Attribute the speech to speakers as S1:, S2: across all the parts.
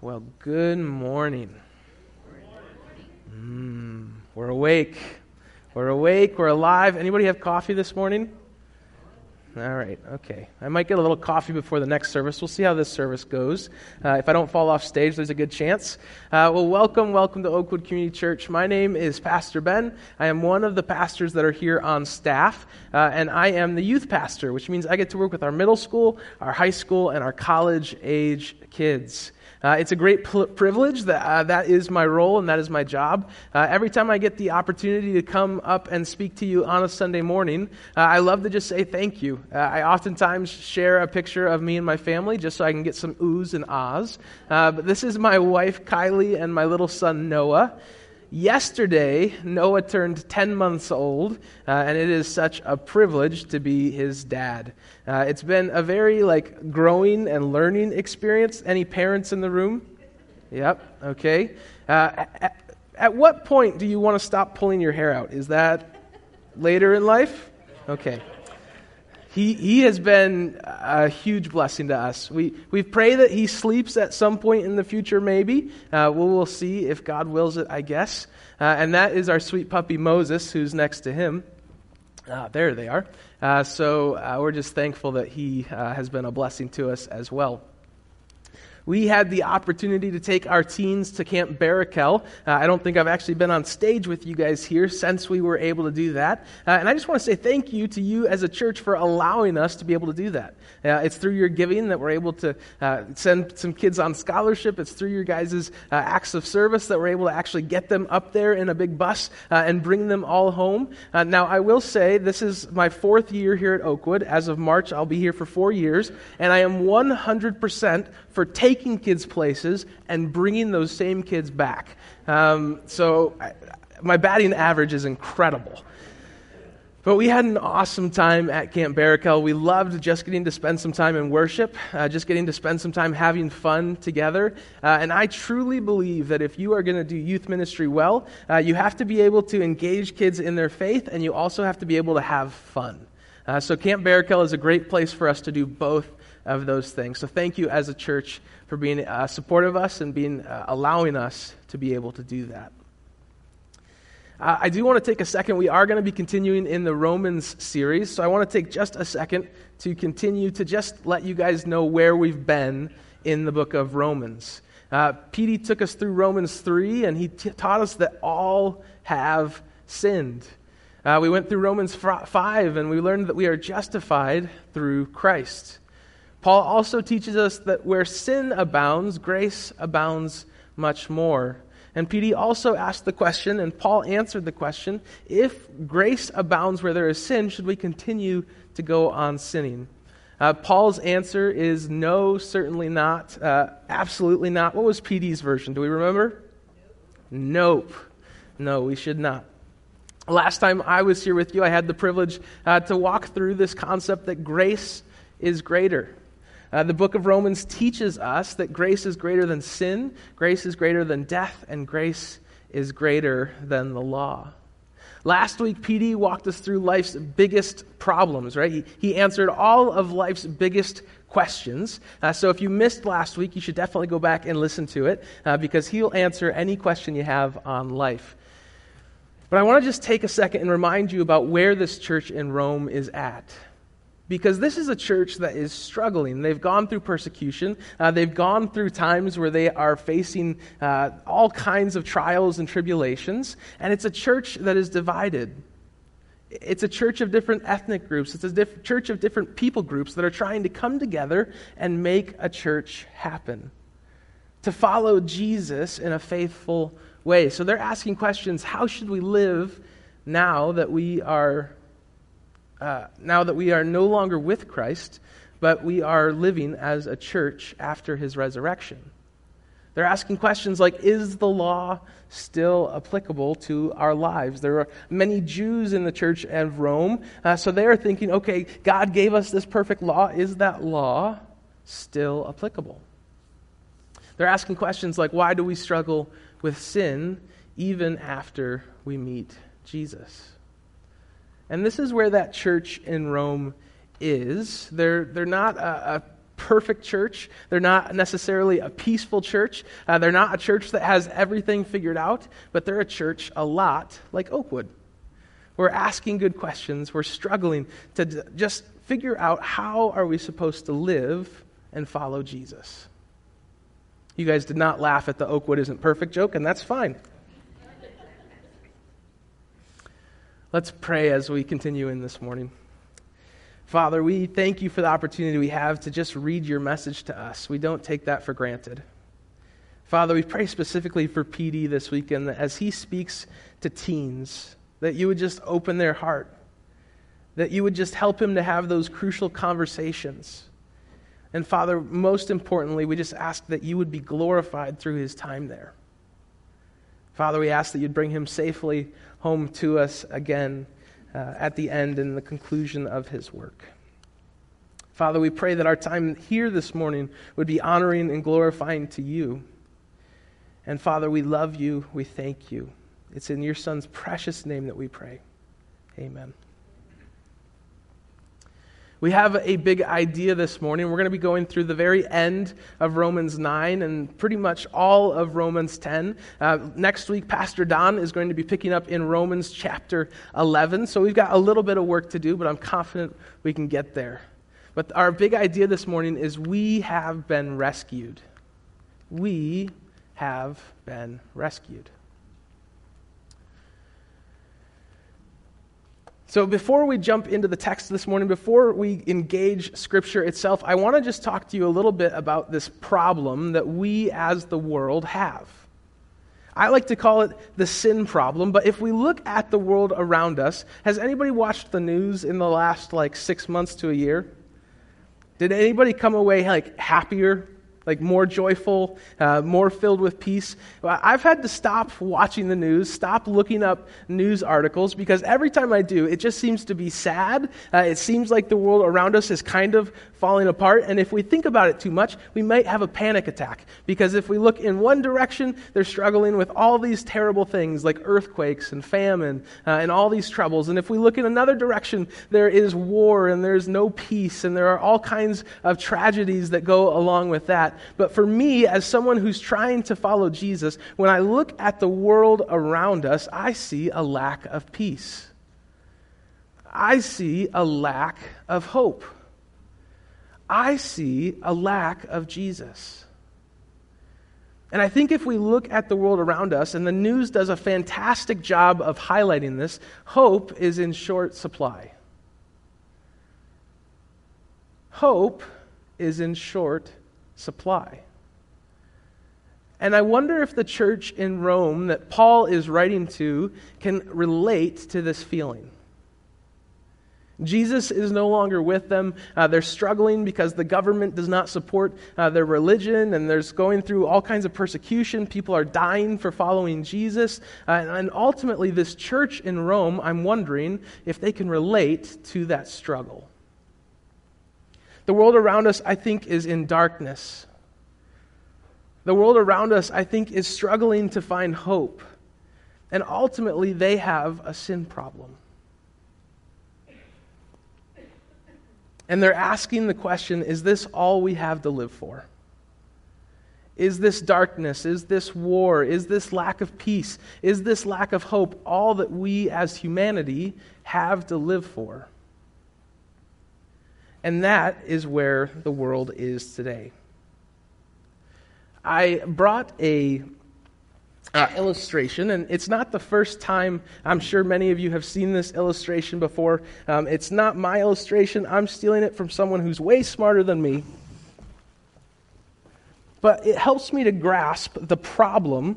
S1: Well, good morning. Mm, we're awake. We're awake. We're alive. Anybody have coffee this morning? All right, okay. I might get a little coffee before the next service. We'll see how this service goes. Uh, if I don't fall off stage, there's a good chance. Uh, well, welcome, welcome to Oakwood Community Church. My name is Pastor Ben. I am one of the pastors that are here on staff, uh, and I am the youth pastor, which means I get to work with our middle school, our high school, and our college age kids. Uh, it's a great pl- privilege that uh, that is my role and that is my job. Uh, every time I get the opportunity to come up and speak to you on a Sunday morning, uh, I love to just say thank you. Uh, I oftentimes share a picture of me and my family just so I can get some oohs and ahs. Uh, but this is my wife, Kylie, and my little son, Noah. Yesterday, Noah turned 10 months old, uh, and it is such a privilege to be his dad. Uh, it's been a very like growing and learning experience. Any parents in the room? Yep. Okay. Uh, at, at what point do you want to stop pulling your hair out? Is that later in life? Okay. He, he has been a huge blessing to us. We, we pray that he sleeps at some point in the future, maybe. Uh, we'll, we'll see if God wills it, I guess. Uh, and that is our sweet puppy Moses, who's next to him. Uh, there they are. Uh, so uh, we're just thankful that he uh, has been a blessing to us as well we had the opportunity to take our teens to Camp Barakel. Uh, I don't think I've actually been on stage with you guys here since we were able to do that. Uh, and I just want to say thank you to you as a church for allowing us to be able to do that. Uh, it's through your giving that we're able to uh, send some kids on scholarship. It's through your guys' uh, acts of service that we're able to actually get them up there in a big bus uh, and bring them all home. now, I will say this is my fourth year here at Oakwood. As of March, I'll be here for four years, and I am 100% for taking kids places and bringing those same kids back. Um, so I, my batting average is incredible. But we had an awesome time at Camp Barakel. We loved just getting to spend some time in worship, uh, just getting to spend some time having fun together. Uh, and I truly believe that if you are going to do youth ministry well, uh, you have to be able to engage kids in their faith, and you also have to be able to have fun. Uh, so Camp Barakel is a great place for us to do both of those things. So thank you as a church for being uh, supportive of us and being uh, allowing us to be able to do that. Uh, I do want to take a second. We are going to be continuing in the Romans series, so I want to take just a second to continue to just let you guys know where we've been in the book of Romans. Uh, PD took us through Romans 3, and he t- taught us that all have sinned. Uh, we went through Romans 5, and we learned that we are justified through Christ. Paul also teaches us that where sin abounds, grace abounds much more. And PD also asked the question, and Paul answered the question if grace abounds where there is sin, should we continue to go on sinning? Uh, Paul's answer is no, certainly not, uh, absolutely not. What was PD's version? Do we remember? Nope. No, we should not. Last time I was here with you, I had the privilege uh, to walk through this concept that grace is greater. Uh, the book of Romans teaches us that grace is greater than sin, grace is greater than death, and grace is greater than the law. Last week, PD walked us through life's biggest problems, right? He, he answered all of life's biggest questions. Uh, so if you missed last week, you should definitely go back and listen to it uh, because he'll answer any question you have on life. But I want to just take a second and remind you about where this church in Rome is at because this is a church that is struggling. They've gone through persecution. Uh, they've gone through times where they are facing uh, all kinds of trials and tribulations. And it's a church that is divided. It's a church of different ethnic groups. It's a diff- church of different people groups that are trying to come together and make a church happen. To follow Jesus in a faithful way. So they're asking questions how should we live now that we are uh, now that we are no longer with Christ, but we are living as a church after his resurrection. They're asking questions like Is the law still applicable to our lives? There are many Jews in the church of Rome, uh, so they are thinking, okay, God gave us this perfect law. Is that law still applicable? They're asking questions like Why do we struggle with sin even after we meet Jesus? And this is where that church in Rome is. They're, they're not a, a perfect church. They're not necessarily a peaceful church. Uh, they're not a church that has everything figured out, but they're a church a lot like Oakwood. We're asking good questions. We're struggling to d- just figure out how are we supposed to live and follow Jesus. You guys did not laugh at the Oakwood isn't perfect joke, and that's fine. Let's pray as we continue in this morning. Father, we thank you for the opportunity we have to just read your message to us. We don't take that for granted. Father, we pray specifically for PD this weekend that as he speaks to teens, that you would just open their heart, that you would just help him to have those crucial conversations. And Father, most importantly, we just ask that you would be glorified through his time there. Father, we ask that you'd bring him safely home to us again uh, at the end and the conclusion of his work. Father, we pray that our time here this morning would be honoring and glorifying to you. And Father, we love you. We thank you. It's in your Son's precious name that we pray. Amen. We have a big idea this morning. We're going to be going through the very end of Romans 9 and pretty much all of Romans 10. Uh, next week, Pastor Don is going to be picking up in Romans chapter 11. So we've got a little bit of work to do, but I'm confident we can get there. But our big idea this morning is we have been rescued. We have been rescued. So, before we jump into the text this morning, before we engage Scripture itself, I want to just talk to you a little bit about this problem that we as the world have. I like to call it the sin problem, but if we look at the world around us, has anybody watched the news in the last like six months to a year? Did anybody come away like happier like more joyful, uh, more filled with peace. I've had to stop watching the news, stop looking up news articles, because every time I do, it just seems to be sad. Uh, it seems like the world around us is kind of falling apart. And if we think about it too much, we might have a panic attack. Because if we look in one direction, they're struggling with all these terrible things like earthquakes and famine uh, and all these troubles. And if we look in another direction, there is war and there's no peace and there are all kinds of tragedies that go along with that. But for me, as someone who's trying to follow Jesus, when I look at the world around us, I see a lack of peace. I see a lack of hope. I see a lack of Jesus. And I think if we look at the world around us, and the news does a fantastic job of highlighting this, hope is in short supply. Hope is in short supply. And I wonder if the church in Rome that Paul is writing to can relate to this feeling. Jesus is no longer with them. Uh, they're struggling because the government does not support uh, their religion, and there's going through all kinds of persecution. People are dying for following Jesus. Uh, and ultimately, this church in Rome, I'm wondering if they can relate to that struggle. The world around us, I think, is in darkness. The world around us, I think, is struggling to find hope. And ultimately, they have a sin problem. And they're asking the question is this all we have to live for? Is this darkness? Is this war? Is this lack of peace? Is this lack of hope all that we as humanity have to live for? And that is where the world is today. I brought a uh, illustration, and it's not the first time. I'm sure many of you have seen this illustration before. Um, it's not my illustration. I'm stealing it from someone who's way smarter than me. But it helps me to grasp the problem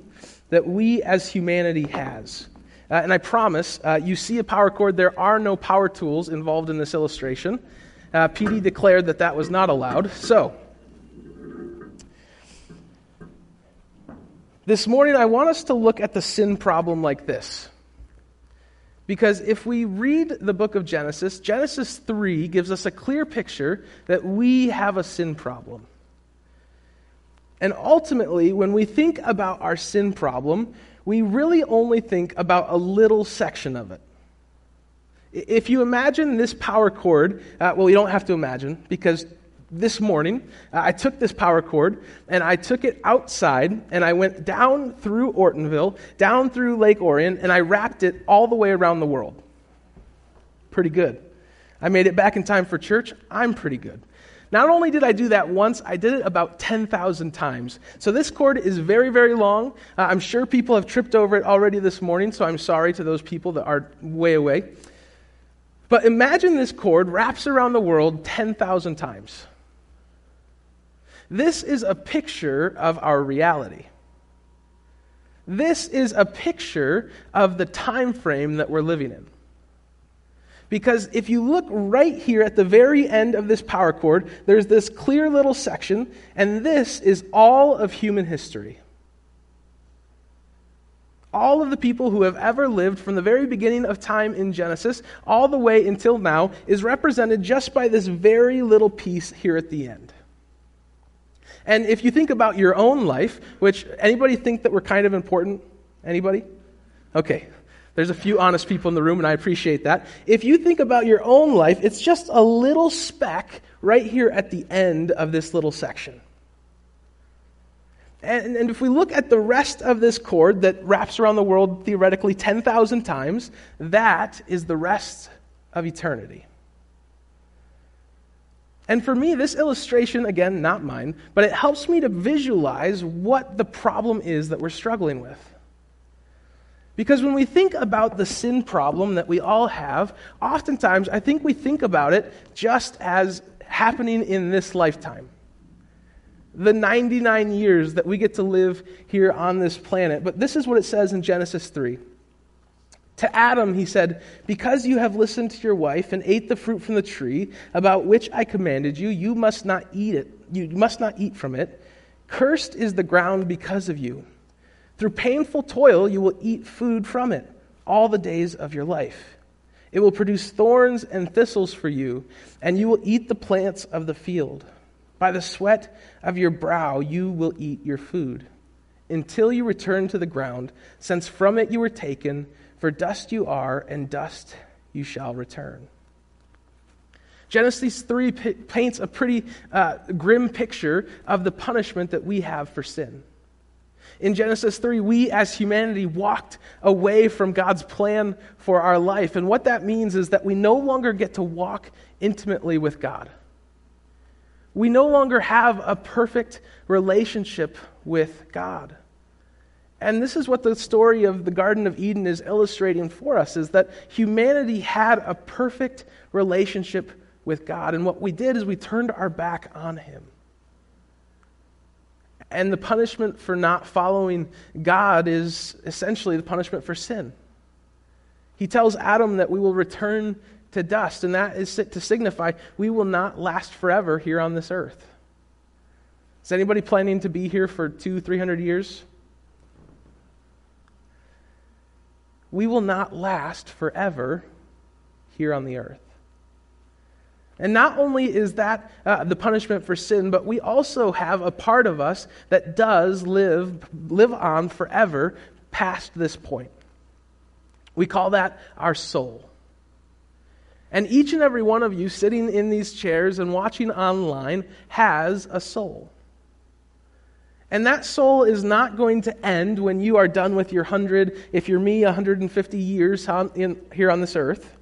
S1: that we as humanity has. Uh, and I promise, uh, you see a power cord. There are no power tools involved in this illustration. Uh, PD declared that that was not allowed. So, this morning I want us to look at the sin problem like this. Because if we read the book of Genesis, Genesis 3 gives us a clear picture that we have a sin problem. And ultimately, when we think about our sin problem, we really only think about a little section of it. If you imagine this power cord, uh, well, you don't have to imagine because this morning, uh, I took this power cord and I took it outside and I went down through Ortonville, down through Lake Orion, and I wrapped it all the way around the world. Pretty good. I made it back in time for church. I'm pretty good. Not only did I do that once, I did it about 10,000 times. So this cord is very, very long. Uh, I'm sure people have tripped over it already this morning, so I'm sorry to those people that are way away. But imagine this cord wraps around the world 10,000 times. This is a picture of our reality. This is a picture of the time frame that we're living in. Because if you look right here at the very end of this power cord, there's this clear little section, and this is all of human history. All of the people who have ever lived from the very beginning of time in Genesis all the way until now is represented just by this very little piece here at the end. And if you think about your own life, which anybody think that we're kind of important? Anybody? Okay, there's a few honest people in the room, and I appreciate that. If you think about your own life, it's just a little speck right here at the end of this little section. And, and if we look at the rest of this cord that wraps around the world theoretically 10,000 times, that is the rest of eternity. And for me, this illustration, again, not mine, but it helps me to visualize what the problem is that we're struggling with. Because when we think about the sin problem that we all have, oftentimes I think we think about it just as happening in this lifetime. The 99 years that we get to live here on this planet. But this is what it says in Genesis 3. To Adam, he said, Because you have listened to your wife and ate the fruit from the tree about which I commanded you, you must not eat it. You must not eat from it. Cursed is the ground because of you. Through painful toil, you will eat food from it all the days of your life. It will produce thorns and thistles for you, and you will eat the plants of the field. By the sweat of your brow, you will eat your food until you return to the ground, since from it you were taken, for dust you are, and dust you shall return. Genesis 3 paints a pretty uh, grim picture of the punishment that we have for sin. In Genesis 3, we as humanity walked away from God's plan for our life. And what that means is that we no longer get to walk intimately with God. We no longer have a perfect relationship with God. And this is what the story of the Garden of Eden is illustrating for us is that humanity had a perfect relationship with God. And what we did is we turned our back on Him. And the punishment for not following God is essentially the punishment for sin. He tells Adam that we will return to dust, and that is to signify we will not last forever here on this earth. Is anybody planning to be here for two, three hundred years? We will not last forever here on the earth. And not only is that uh, the punishment for sin, but we also have a part of us that does live, live on forever past this point. We call that our soul. And each and every one of you sitting in these chairs and watching online has a soul. And that soul is not going to end when you are done with your 100, if you're me, 150 years here on this earth.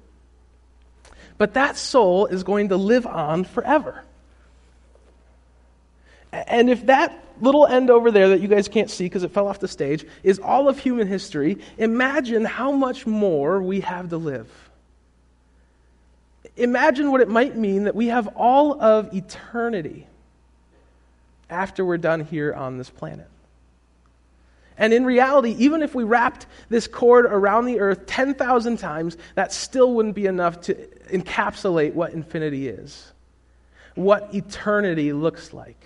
S1: But that soul is going to live on forever. And if that little end over there that you guys can't see because it fell off the stage is all of human history, imagine how much more we have to live. Imagine what it might mean that we have all of eternity after we're done here on this planet. And in reality, even if we wrapped this cord around the earth 10,000 times, that still wouldn't be enough to encapsulate what infinity is, what eternity looks like.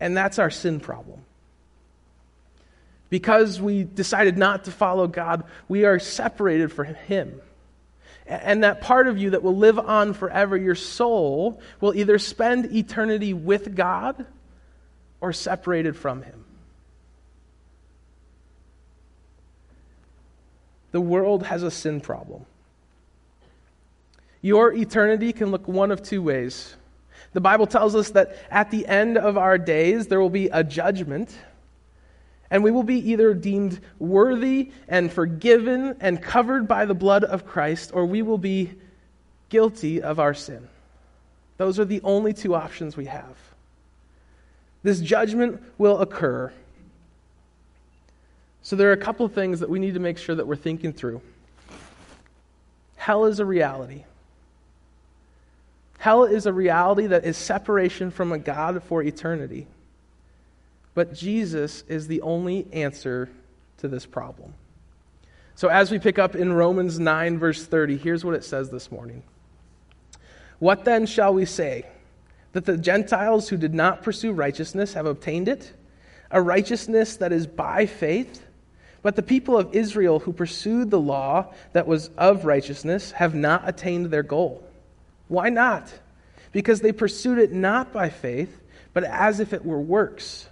S1: And that's our sin problem. Because we decided not to follow God, we are separated from Him. And that part of you that will live on forever, your soul, will either spend eternity with God or separated from Him. The world has a sin problem. Your eternity can look one of two ways. The Bible tells us that at the end of our days, there will be a judgment, and we will be either deemed worthy and forgiven and covered by the blood of Christ, or we will be guilty of our sin. Those are the only two options we have. This judgment will occur. So, there are a couple of things that we need to make sure that we're thinking through. Hell is a reality. Hell is a reality that is separation from a God for eternity. But Jesus is the only answer to this problem. So, as we pick up in Romans 9, verse 30, here's what it says this morning What then shall we say? That the Gentiles who did not pursue righteousness have obtained it? A righteousness that is by faith? But the people of Israel who pursued the law that was of righteousness have not attained their goal. Why not? Because they pursued it not by faith, but as if it were works.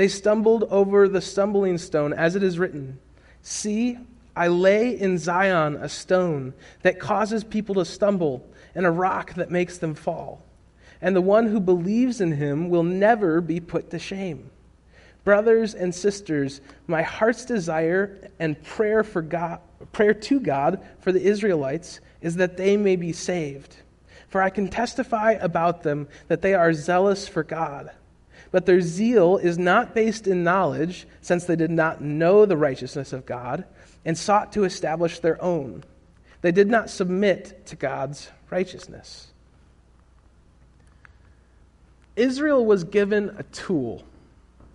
S1: They stumbled over the stumbling stone, as it is written See, I lay in Zion a stone that causes people to stumble, and a rock that makes them fall. And the one who believes in him will never be put to shame. Brothers and sisters, my heart's desire and prayer for God, prayer to God for the Israelites is that they may be saved. For I can testify about them that they are zealous for God. But their zeal is not based in knowledge, since they did not know the righteousness of God and sought to establish their own. They did not submit to God's righteousness. Israel was given a tool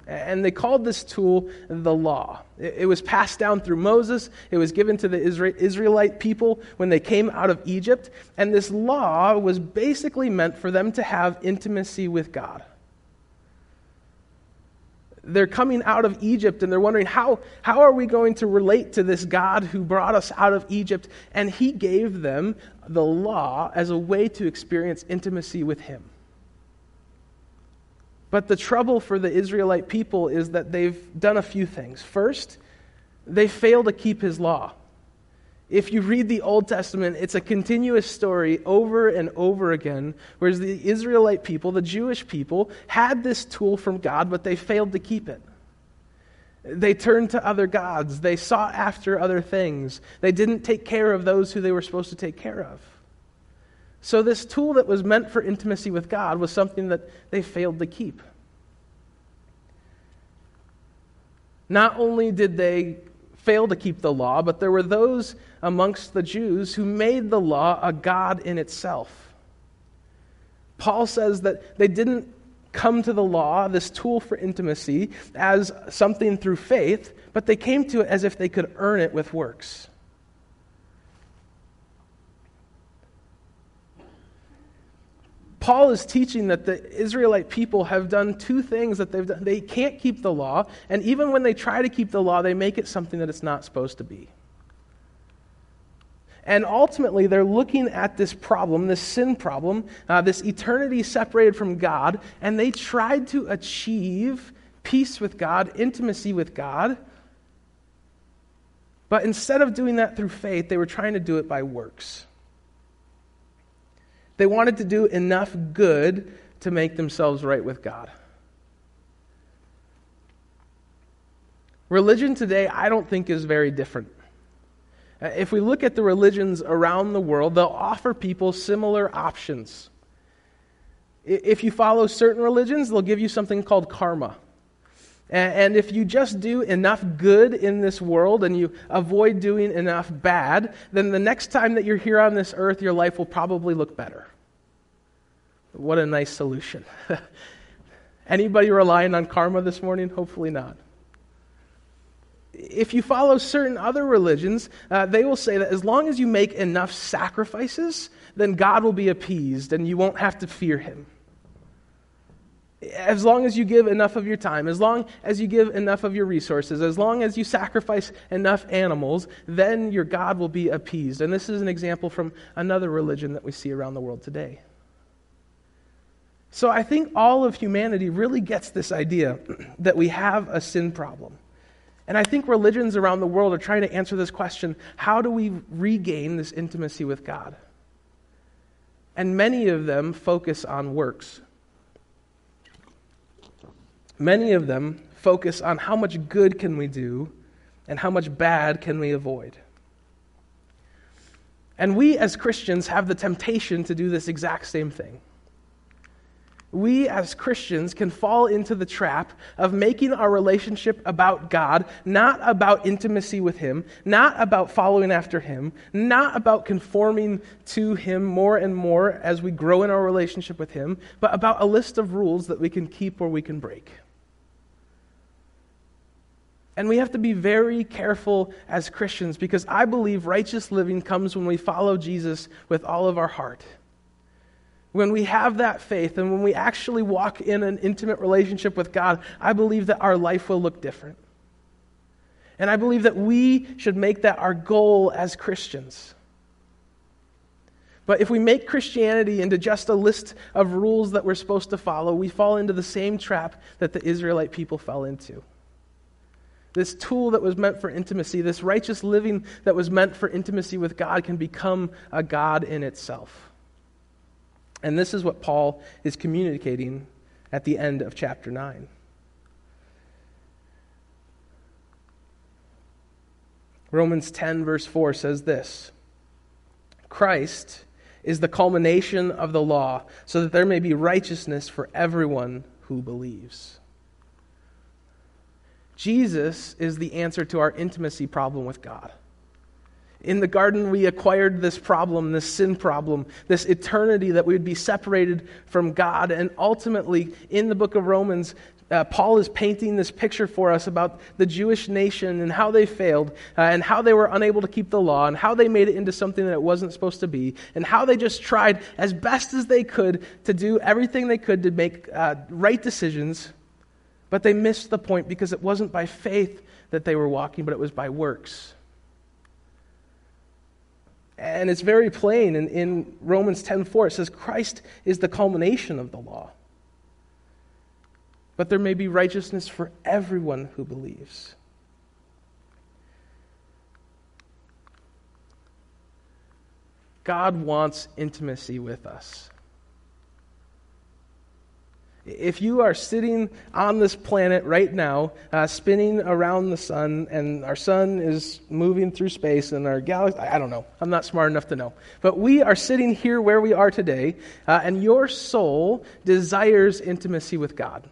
S1: and they called this tool the law. It was passed down through Moses. It was given to the Israelite people when they came out of Egypt. And this law was basically meant for them to have intimacy with God. They're coming out of Egypt and they're wondering, how, how are we going to relate to this God who brought us out of Egypt? And He gave them the law as a way to experience intimacy with Him. But the trouble for the Israelite people is that they've done a few things. First, they fail to keep his law. If you read the Old Testament, it's a continuous story over and over again, whereas the Israelite people, the Jewish people, had this tool from God, but they failed to keep it. They turned to other gods. They sought after other things. They didn't take care of those who they were supposed to take care of. So, this tool that was meant for intimacy with God was something that they failed to keep. Not only did they fail to keep the law, but there were those amongst the Jews who made the law a God in itself. Paul says that they didn't come to the law, this tool for intimacy, as something through faith, but they came to it as if they could earn it with works. Paul is teaching that the Israelite people have done two things that they've done. They can't keep the law, and even when they try to keep the law, they make it something that it's not supposed to be. And ultimately, they're looking at this problem, this sin problem, uh, this eternity separated from God, and they tried to achieve peace with God, intimacy with God. But instead of doing that through faith, they were trying to do it by works. They wanted to do enough good to make themselves right with God. Religion today, I don't think, is very different. Uh, if we look at the religions around the world, they'll offer people similar options. If you follow certain religions, they'll give you something called karma. And if you just do enough good in this world and you avoid doing enough bad, then the next time that you're here on this earth, your life will probably look better. What a nice solution. Anybody relying on karma this morning? Hopefully not. If you follow certain other religions, uh, they will say that as long as you make enough sacrifices, then God will be appeased and you won't have to fear him as long as you give enough of your time, as long as you give enough of your resources, as long as you sacrifice enough animals, then your God will be appeased. And this is an example from another religion that we see around the world today. So I think all of humanity really gets this idea that we have a sin problem. And I think religions around the world are trying to answer this question how do we regain this intimacy with God? And many of them focus on works. Many of them focus on how much good can we do and how much bad can we avoid. And we as Christians have the temptation to do this exact same thing. We as Christians can fall into the trap of making our relationship about God, not about intimacy with Him, not about following after Him, not about conforming to Him more and more as we grow in our relationship with Him, but about a list of rules that we can keep or we can break. And we have to be very careful as Christians because I believe righteous living comes when we follow Jesus with all of our heart. When we have that faith and when we actually walk in an intimate relationship with God, I believe that our life will look different. And I believe that we should make that our goal as Christians. But if we make Christianity into just a list of rules that we're supposed to follow, we fall into the same trap that the Israelite people fell into this tool that was meant for intimacy, this righteous living that was meant for intimacy with God, can become a God in itself. And this is what Paul is communicating at the end of chapter 9. Romans 10, verse 4 says this Christ is the culmination of the law, so that there may be righteousness for everyone who believes. Jesus is the answer to our intimacy problem with God. In the garden, we acquired this problem, this sin problem, this eternity that we would be separated from God. And ultimately, in the book of Romans, uh, Paul is painting this picture for us about the Jewish nation and how they failed, uh, and how they were unable to keep the law, and how they made it into something that it wasn't supposed to be, and how they just tried as best as they could to do everything they could to make uh, right decisions but they missed the point because it wasn't by faith that they were walking, but it was by works. And it's very plain in, in Romans 10:4 it says Christ is the culmination of the law. But there may be righteousness for everyone who believes. God wants intimacy with us. If you are sitting on this planet right now, uh, spinning around the sun, and our sun is moving through space, and our galaxy, I don't know, I'm not smart enough to know. But we are sitting here where we are today, uh, and your soul desires intimacy with God.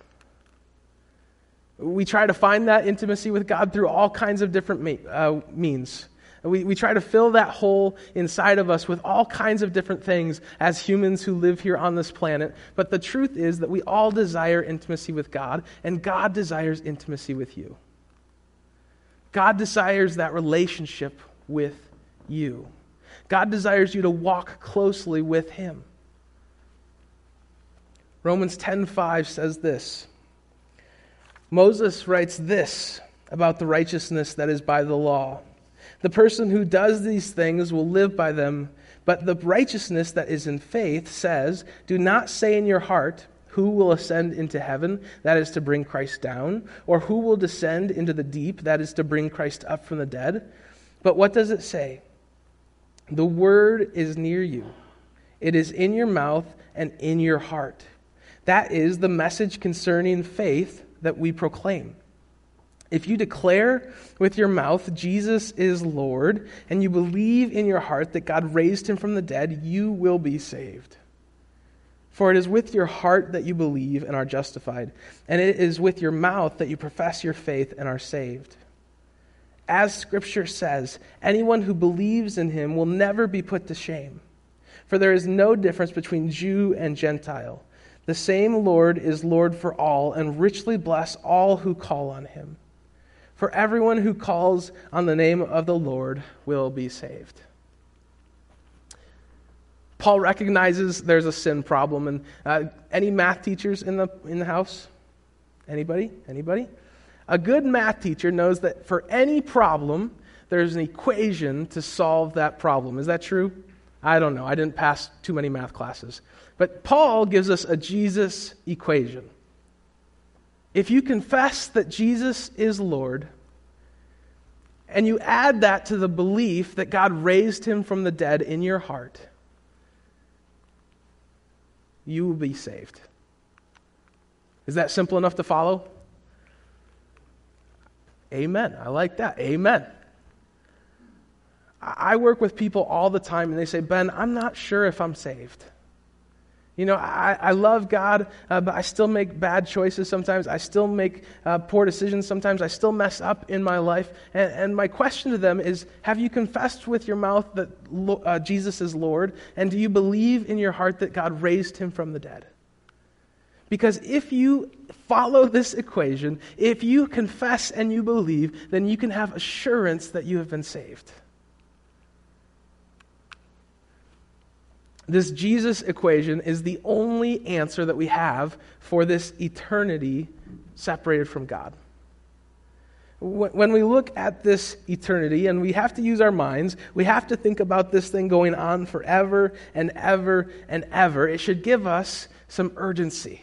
S1: We try to find that intimacy with God through all kinds of different uh, means. We, we try to fill that hole inside of us with all kinds of different things as humans who live here on this planet. But the truth is that we all desire intimacy with God, and God desires intimacy with you. God desires that relationship with you. God desires you to walk closely with Him. Romans 10:5 says this. Moses writes this about the righteousness that is by the law. The person who does these things will live by them. But the righteousness that is in faith says, Do not say in your heart, Who will ascend into heaven? That is to bring Christ down. Or who will descend into the deep? That is to bring Christ up from the dead. But what does it say? The word is near you, it is in your mouth and in your heart. That is the message concerning faith that we proclaim. If you declare with your mouth Jesus is Lord, and you believe in your heart that God raised him from the dead, you will be saved. For it is with your heart that you believe and are justified, and it is with your mouth that you profess your faith and are saved. As Scripture says, anyone who believes in him will never be put to shame. For there is no difference between Jew and Gentile. The same Lord is Lord for all, and richly bless all who call on him. For everyone who calls on the name of the Lord will be saved. Paul recognizes there's a sin problem. And uh, any math teachers in the, in the house? Anybody? Anybody? A good math teacher knows that for any problem, there's an equation to solve that problem. Is that true? I don't know. I didn't pass too many math classes. But Paul gives us a Jesus equation. If you confess that Jesus is Lord, and you add that to the belief that God raised him from the dead in your heart, you will be saved. Is that simple enough to follow? Amen. I like that. Amen. I work with people all the time and they say, Ben, I'm not sure if I'm saved. You know, I, I love God, uh, but I still make bad choices sometimes. I still make uh, poor decisions sometimes. I still mess up in my life. And, and, my question to them is Have you confessed with your mouth that uh, Jesus is Lord? And do you believe in your heart that God raised him from the dead? Because if you follow this equation, if you confess and you believe, then you can have assurance that you have been saved. This Jesus equation is the only answer that we have for this eternity separated from God. When we look at this eternity, and we have to use our minds, we have to think about this thing going on forever and ever and ever. It should give us some urgency.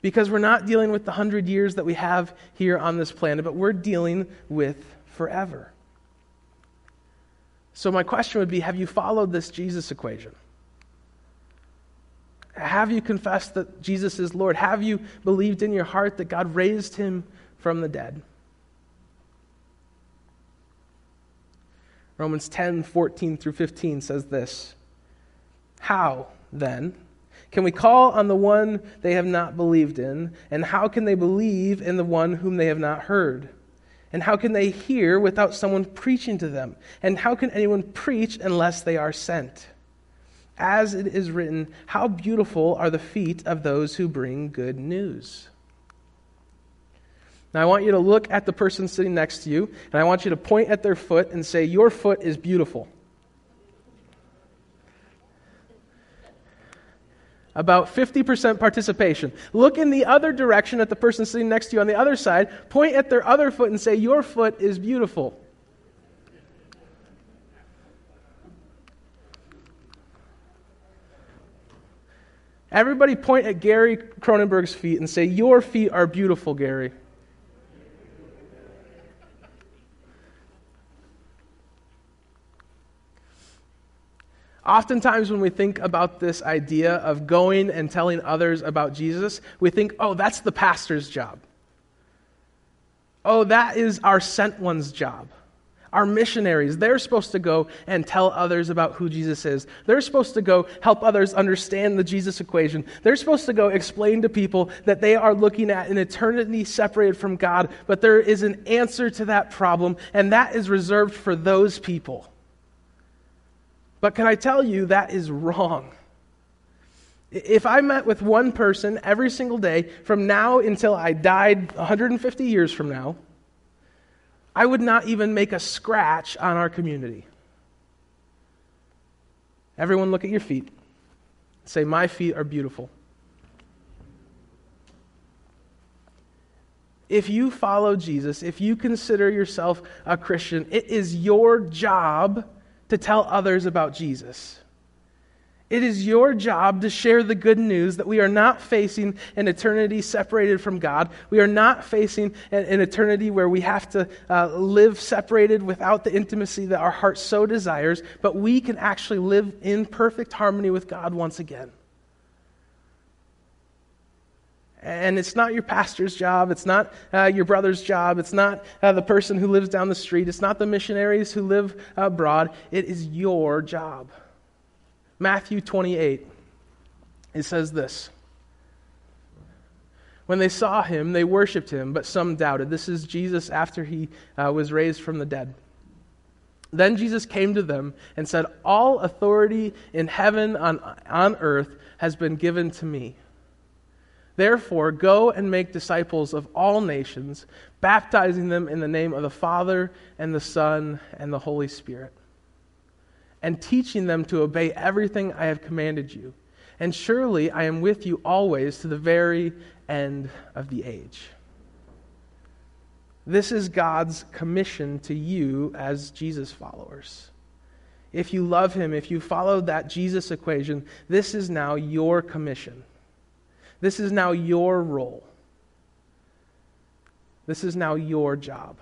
S1: Because we're not dealing with the hundred years that we have here on this planet, but we're dealing with forever. So, my question would be Have you followed this Jesus equation? Have you confessed that Jesus is Lord? Have you believed in your heart that God raised him from the dead? Romans 10 14 through 15 says this How, then, can we call on the one they have not believed in? And how can they believe in the one whom they have not heard? And how can they hear without someone preaching to them? And how can anyone preach unless they are sent? As it is written, How beautiful are the feet of those who bring good news. Now, I want you to look at the person sitting next to you, and I want you to point at their foot and say, Your foot is beautiful. About 50% participation. Look in the other direction at the person sitting next to you on the other side, point at their other foot and say, Your foot is beautiful. Everybody point at Gary Cronenberg's feet and say, Your feet are beautiful, Gary. Oftentimes, when we think about this idea of going and telling others about Jesus, we think, oh, that's the pastor's job. Oh, that is our sent one's job. Our missionaries, they're supposed to go and tell others about who Jesus is. They're supposed to go help others understand the Jesus equation. They're supposed to go explain to people that they are looking at an eternity separated from God, but there is an answer to that problem, and that is reserved for those people. But can I tell you that is wrong? If I met with one person every single day from now until I died 150 years from now, I would not even make a scratch on our community. Everyone, look at your feet. Say, My feet are beautiful. If you follow Jesus, if you consider yourself a Christian, it is your job to tell others about Jesus. It is your job to share the good news that we are not facing an eternity separated from God. We are not facing an, an eternity where we have to uh, live separated without the intimacy that our heart so desires, but we can actually live in perfect harmony with God once again. And it's not your pastor's job. It's not uh, your brother's job. It's not uh, the person who lives down the street. It's not the missionaries who live abroad. It is your job. Matthew 28, it says this When they saw him, they worshiped him, but some doubted. This is Jesus after he uh, was raised from the dead. Then Jesus came to them and said, All authority in heaven on, on earth has been given to me. Therefore, go and make disciples of all nations, baptizing them in the name of the Father and the Son and the Holy Spirit, and teaching them to obey everything I have commanded you. And surely I am with you always to the very end of the age. This is God's commission to you as Jesus followers. If you love him, if you follow that Jesus equation, this is now your commission. This is now your role. This is now your job.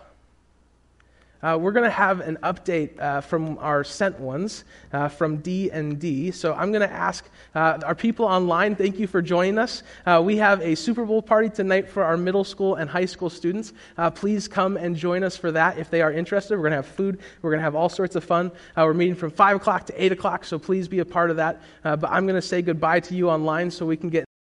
S1: uh, we're going to have an update uh, from our sent ones uh, from D and D. So I'm going to ask uh, our people online. Thank you for joining us. Uh, we have a Super Bowl party tonight for our middle school and high school students. Uh, please come and join us for that if they are interested. We're going to have food. We're going to have all sorts of fun. we're meeting from five o'clock to eight o'clock. So please be a part of that. but I'm going to say goodbye to you online so we can get